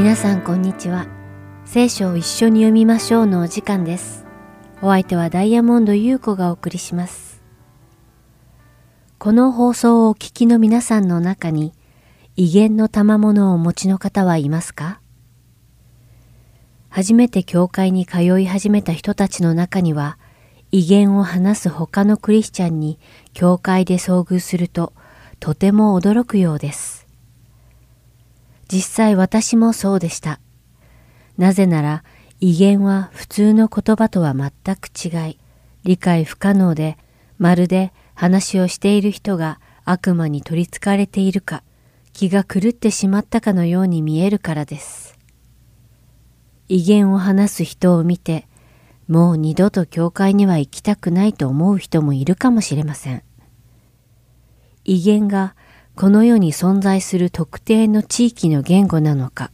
皆さんこんにちは。聖書を一緒に読みましょうのお時間です。お相手はダイヤモンド優子がお送りします。この放送をお聞きの皆さんの中に威厳の賜物をお持ちの方はいますか？初めて教会に通い始めた人たちの中には威厳を話す他のクリスチャンに教会で遭遇するととても驚くようです。実際私もそうでした。なぜなら威厳は普通の言葉とは全く違い、理解不可能で、まるで話をしている人が悪魔に取りつかれているか、気が狂ってしまったかのように見えるからです。威厳を話す人を見て、もう二度と教会には行きたくないと思う人もいるかもしれません。威厳がこの世に存在する特定の地域の言語なのか、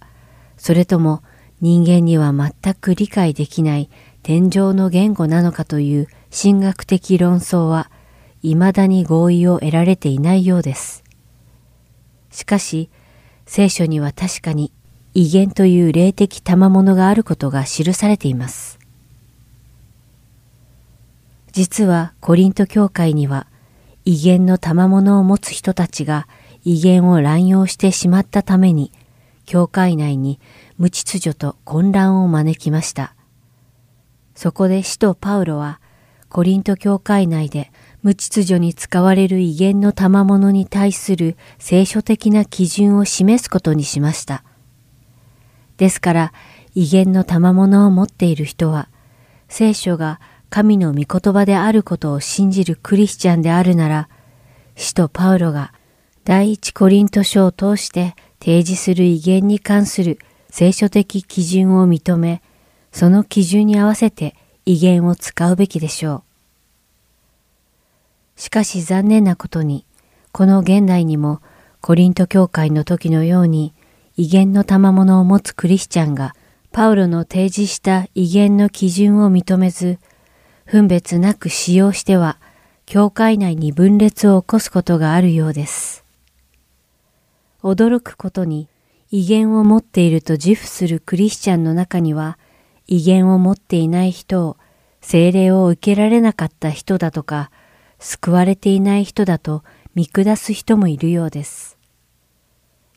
それとも人間には全く理解できない天上の言語なのかという神学的論争は、未だに合意を得られていないようです。しかし、聖書には確かに威厳という霊的賜物があることが記されています。実はコリント教会には威厳の賜物を持つ人たちが威厳を乱用してしまったために、教会内に無秩序と混乱を招きました。そこで使徒パウロは、コリント教会内で無秩序に使われる威厳の賜物に対する聖書的な基準を示すことにしました。ですから、威厳の賜物を持っている人は、聖書が神の御言葉であることを信じるクリスチャンであるなら、使徒パウロが第一コリント書を通して提示する威厳に関する聖書的基準を認め、その基準に合わせて威厳を使うべきでしょう。しかし残念なことに、この現代にもコリント教会の時のように威厳の賜物を持つクリスチャンがパウロの提示した威厳の基準を認めず、分別なく使用しては、教会内に分裂を起こすことがあるようです。驚くことに、威厳を持っていると自負するクリスチャンの中には、威厳を持っていない人を、精霊を受けられなかった人だとか、救われていない人だと見下す人もいるようです。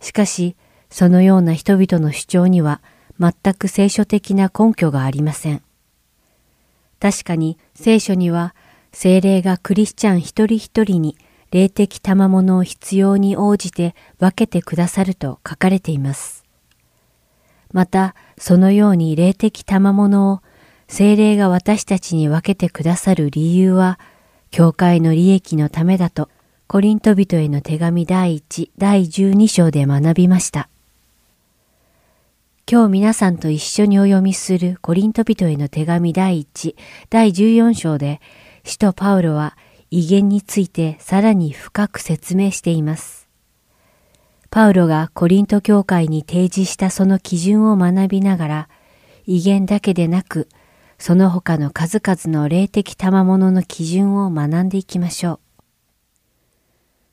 しかし、そのような人々の主張には、全く聖書的な根拠がありません。確かに聖書には精霊がクリスチャン一人一人に霊的賜物を必要に応じて分けてくださると書かれています。またそのように霊的賜物を精霊が私たちに分けてくださる理由は教会の利益のためだとコリント人への手紙第1第12章で学びました。今日皆さんと一緒にお読みするコリント人への手紙第1、第14章で、使徒パウロは威厳についてさらに深く説明しています。パウロがコリント教会に提示したその基準を学びながら、威厳だけでなく、その他の数々の霊的賜物の基準を学んでいきましょう。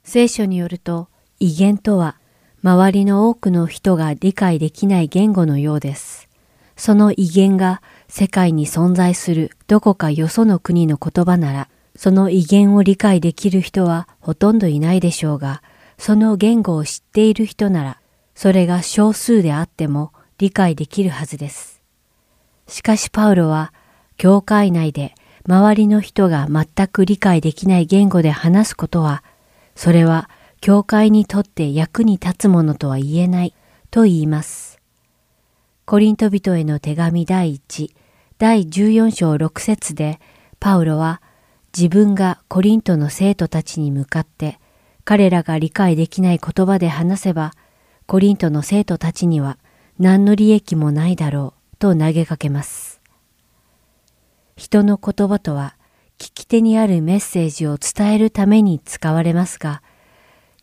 聖書によると、威厳とは、周りの多くの人が理解できない言語のようです。その威厳が世界に存在するどこかよその国の言葉なら、その威厳を理解できる人はほとんどいないでしょうが、その言語を知っている人なら、それが少数であっても理解できるはずです。しかしパウロは、教会内で周りの人が全く理解できない言語で話すことは、それは教会にとって役に立つものとは言えないと言います。コリント人への手紙第1、第14章6節でパウロは自分がコリントの生徒たちに向かって彼らが理解できない言葉で話せばコリントの生徒たちには何の利益もないだろうと投げかけます。人の言葉とは聞き手にあるメッセージを伝えるために使われますが、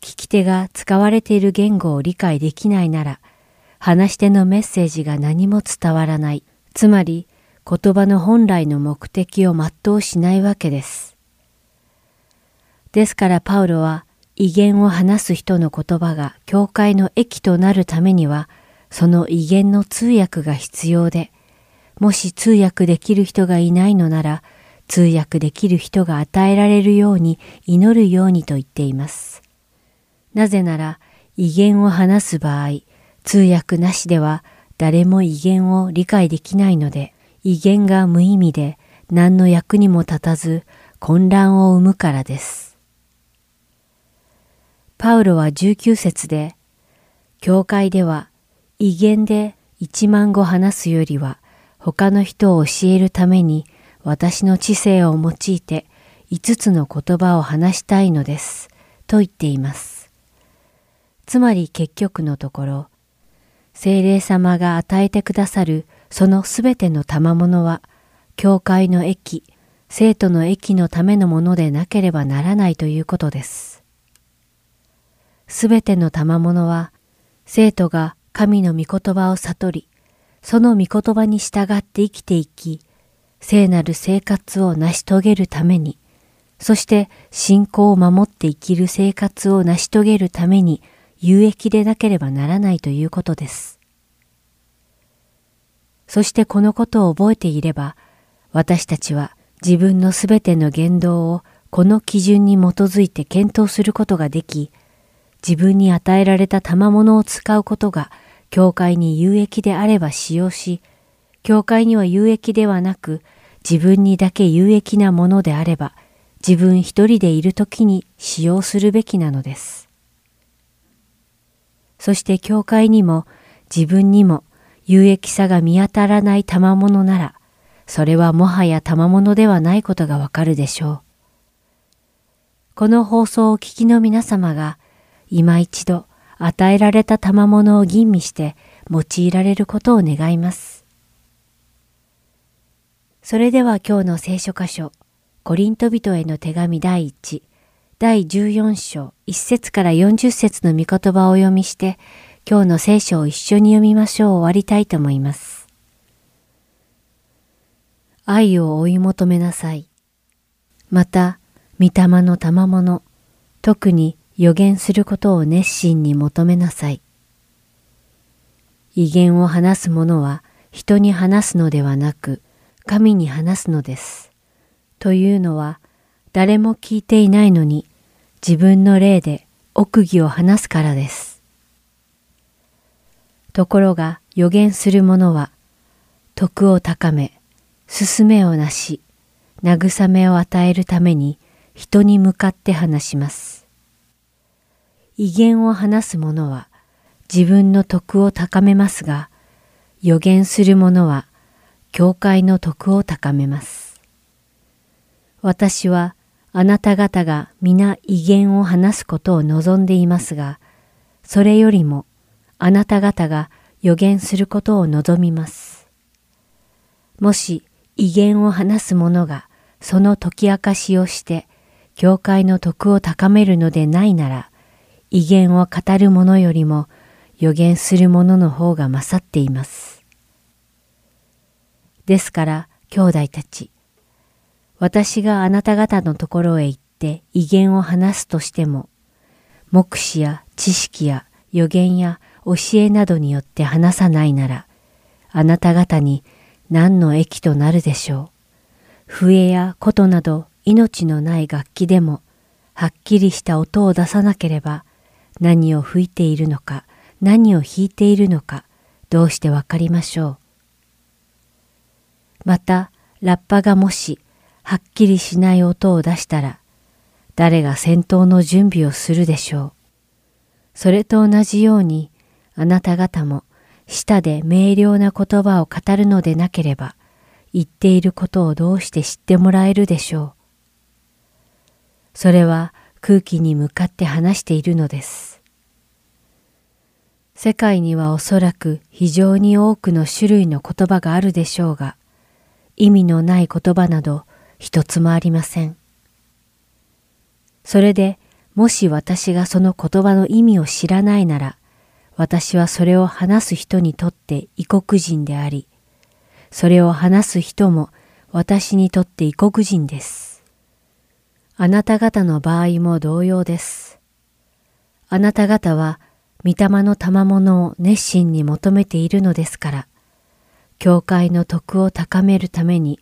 聞き手が使われている言語を理解できないなら、話し手のメッセージが何も伝わらない。つまり、言葉の本来の目的を全うしないわけです。ですからパウロは、威厳を話す人の言葉が教会の益となるためには、その威厳の通訳が必要で、もし通訳できる人がいないのなら、通訳できる人が与えられるように祈るようにと言っています。なぜなら、威厳を話す場合、通訳なしでは誰も威厳を理解できないので、威厳が無意味で何の役にも立たず混乱を生むからです。パウロは19節で、教会では威厳で一万語話すよりは他の人を教えるために私の知性を用いて五つの言葉を話したいのです。と言っています。つまり結局のところ、精霊様が与えてくださるそのすべての賜物は、教会の益、生徒の益のためのものでなければならないということです。すべての賜物は、生徒が神の御言葉を悟り、その御言葉に従って生きていき、聖なる生活を成し遂げるために、そして信仰を守って生きる生活を成し遂げるために有益でなければならないということです。そしてこのことを覚えていれば、私たちは自分のすべての言動をこの基準に基づいて検討することができ、自分に与えられた賜物を使うことが教会に有益であれば使用し、教会には有益ではなく、自分にだけ有益なものであれば、自分一人でいるときに使用するべきなのです。そして教会にも自分にも有益さが見当たらない賜物なら、それはもはや賜物ではないことがわかるでしょう。この放送をお聞きの皆様が、今一度与えられた賜物を吟味して用いられることを願います。それでは今日の聖書箇所、コリント人への手紙第1、第14章1節から40節の御言葉をお読みして、今日の聖書を一緒に読みましょう終わりたいと思います。愛を追い求めなさい。また、御霊の賜物、特に予言することを熱心に求めなさい。威厳を話す者は人に話すのではなく神に話すのです。というのは誰も聞いていないのに自分の霊で奥義を話すからです。ところが予言する者は徳を高め、進めをなし、慰めを与えるために人に向かって話します。威厳を話す者は自分の徳を高めますが、予言する者は教会の徳を高めます。私はあなた方が皆威厳を話すことを望んでいますが、それよりもあなた方が予言することを望みます。もし威厳を話す者がその解き明かしをして、教会の徳を高めるのでないなら、威厳を語る者よりも予言する者の方が勝っています。ですから兄弟たち、私があなた方のところへ行って威厳を話すとしても、目視や知識や予言や教えなどによって話さないなら、あなた方に何の益となるでしょう。笛や琴など命のない楽器でも、はっきりした音を出さなければ、何を吹いているのか、何を弾いているのか、どうしてわかりましょう。また、ラッパがもし、はっきりしない音を出したら、誰が戦闘の準備をするでしょう。それと同じように、あなた方も、舌で明瞭な言葉を語るのでなければ、言っていることをどうして知ってもらえるでしょう。それは空気に向かって話しているのです。世界にはおそらく非常に多くの種類の言葉があるでしょうが、意味のない言葉など一つもありません。それでもし私がその言葉の意味を知らないなら、私はそれを話す人にとって異国人であり、それを話す人も私にとって異国人です。あなた方の場合も同様です。あなた方は御霊の賜物を熱心に求めているのですから、教会の徳を高めるために、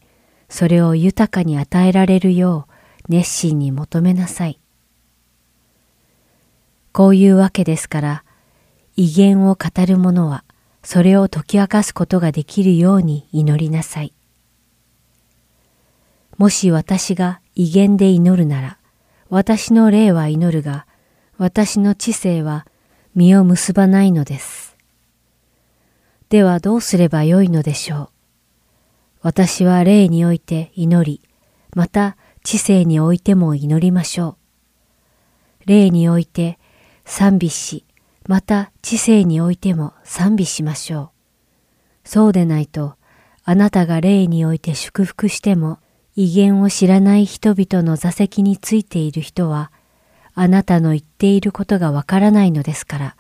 それを豊かに与えられるよう熱心に求めなさい。こういうわけですから、威厳を語る者は、それを解き明かすことができるように祈りなさい。もし私が威厳で祈るなら、私の霊は祈るが、私の知性は実を結ばないのです。ではどうすればよいのでしょう？私は霊において祈り、また知性においても祈りましょう。霊において賛美し、また知性においても賛美しましょう。そうでないと、あなたが霊において祝福しても、威厳を知らない人々の座席についている人は、あなたの言っていることがわからないのですから、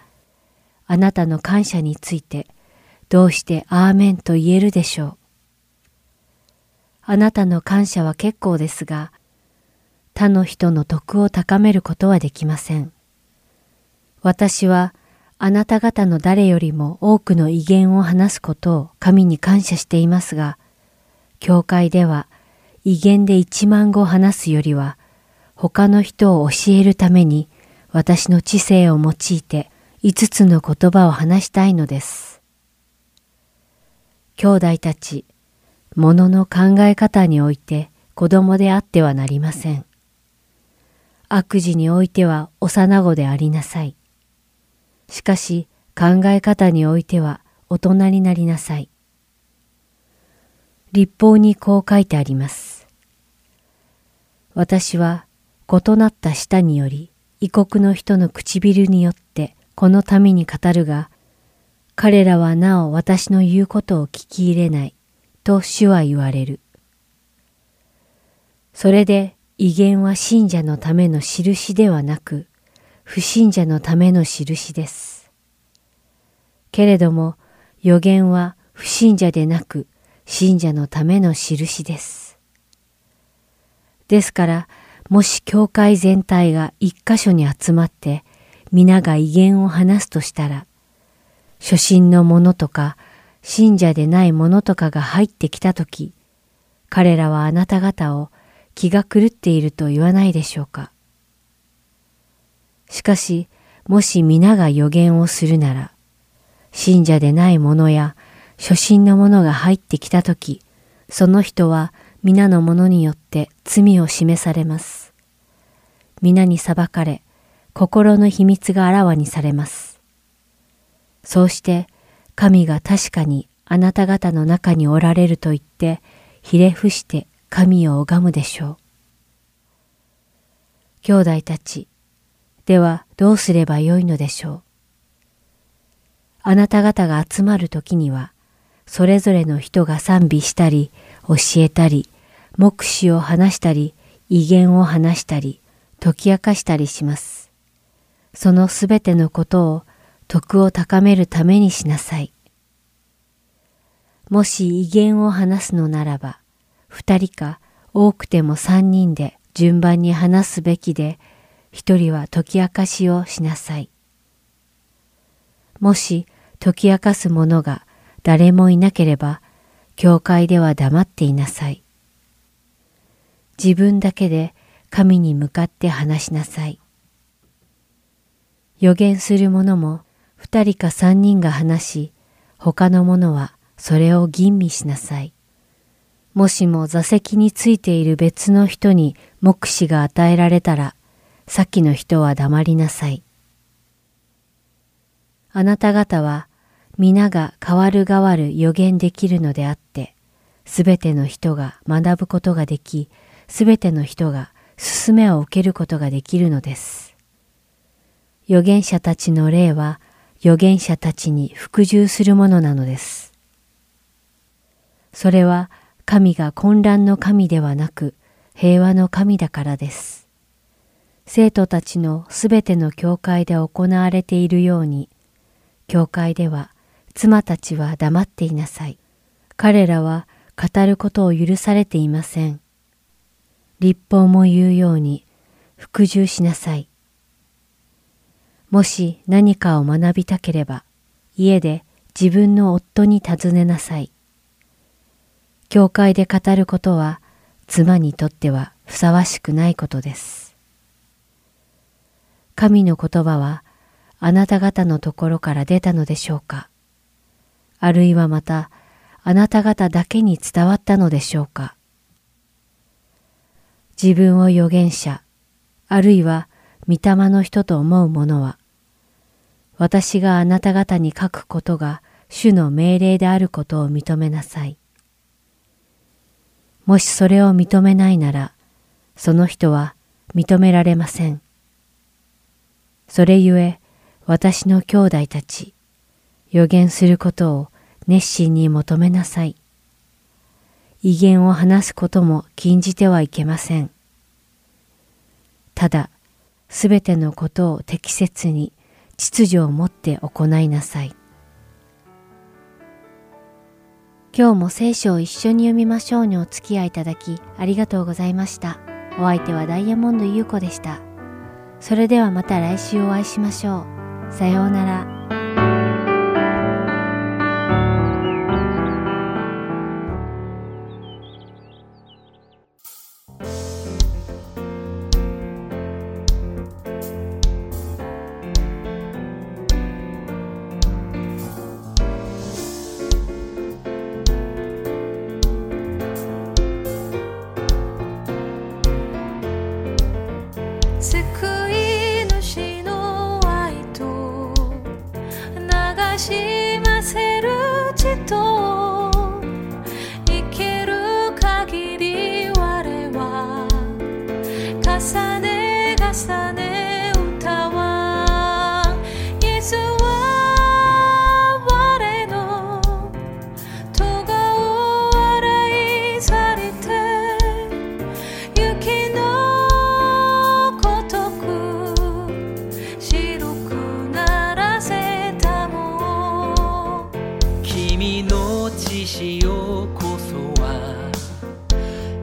あなたの感謝について、どうしてアーメンと言えるでしょう。あなたの感謝は結構ですが、他の人の徳を高めることはできません。私はあなた方の誰よりも多くの威厳を話すことを神に感謝していますが、教会では威厳で一万語話すよりは、他の人を教えるために私の知性を用いて五つの言葉を話したいのです。兄弟たち、物の考え方において子供であってはなりません。悪事においては幼子でありなさい。しかし考え方においては大人になりなさい。立法にこう書いてあります。私は異なった舌により異国の人の唇によってこのために語るが、彼らはなお私の言うことを聞き入れないと主は言われる。それで威厳は信者のための印ではなく、不信者のための印です。けれども予言は不信者でなく信者のための印です。ですからもし教会全体が一箇所に集まって皆が威厳を話すとしたら初心の者とか信者でない者とかが入ってきたとき彼らはあなた方を気が狂っていると言わないでしょうか。しかし、もし皆が予言をするなら、信者でない者や初心の者が入ってきたとき、その人は皆の者によって罪を示されます。皆に裁かれ、心の秘密があらわにされます。そうして、神が確かにあなた方の中におられると言って、ひれ伏して神を拝むでしょう。兄弟たち、ではどうすればよいのでしょう。あなた方が集まる時には、それぞれの人が賛美したり、教えたり、目視を話したり、威厳を話したり、解き明かしたりします。そのすべてのことを徳を高めるためにしなさい。もし威厳を話すのならば、二人か多くても三人で順番に話すべきで、一人は解き明かしをしなさい。もし解き明かす者が誰もいなければ、教会では黙っていなさい。自分だけで神に向かって話しなさい。予言する者も二人か三人が話し、他の者はそれを吟味しなさい。もしも座席についている別の人に目視が与えられたら、さっきの人は黙りなさい。あなた方は皆が変わる変わる予言できるのであって、すべての人が学ぶことができ、すべての人が勧めを受けることができるのです。預言者たちの霊は預言者たちに服従するものなのです。それは神が混乱の神ではなく平和の神だからです。生徒たちのすべての教会で行われているように、教会では妻たちは黙っていなさい。彼らは語ることを許されていません。立法も言うように服従しなさい。もし何かを学びたければ、家で自分の夫に尋ねなさい。教会で語ることは、妻にとってはふさわしくないことです。神の言葉は、あなた方のところから出たのでしょうかあるいはまた、あなた方だけに伝わったのでしょうか自分を預言者、あるいは御霊の人と思う者は、私があなた方に書くことが主の命令であることを認めなさい。もしそれを認めないなら、その人は認められません。それゆえ、私の兄弟たち、予言することを熱心に求めなさい。威厳を話すことも禁じてはいけません。ただ、すべてのことを適切に秩序を持って行いなさい。今日も聖書を一緒に読みましょうにお付き合いいただきありがとうございました。お相手はダイヤモンド優子でした。それではまた来週お会いしましょう。さようなら。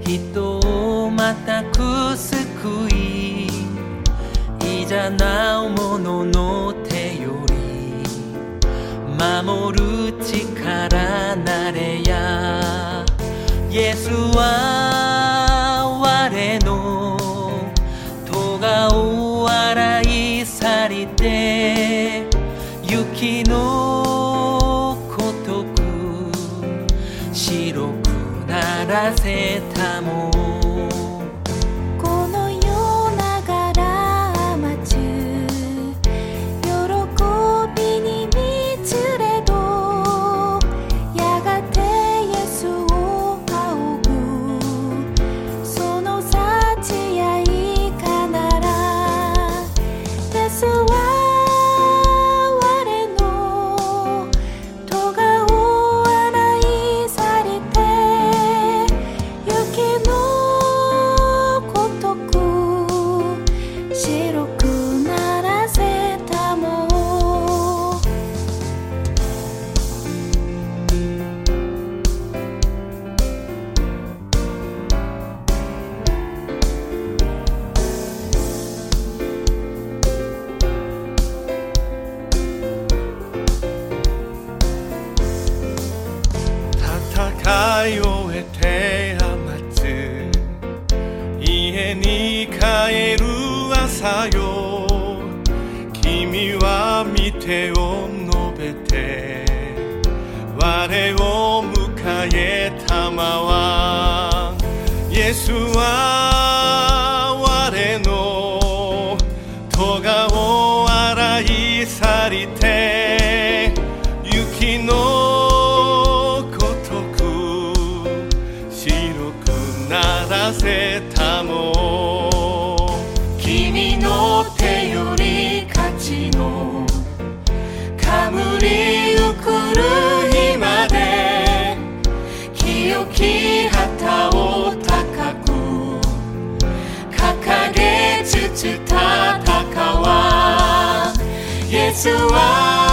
人をまたく救いいざなうものの手より守る力なれや。イエスはせたも。君の手より価値の。かむりゆくる日まで。清き旗を高く。掲げつつ戦わ。イエスは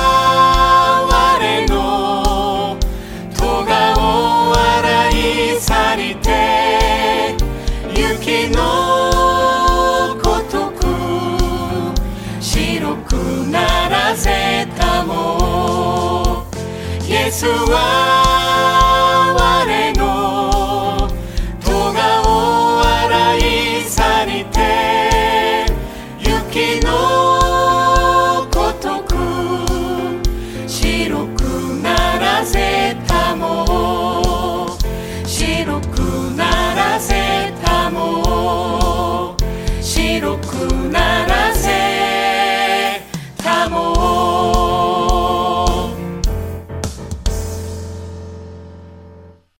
くならせたもイエスは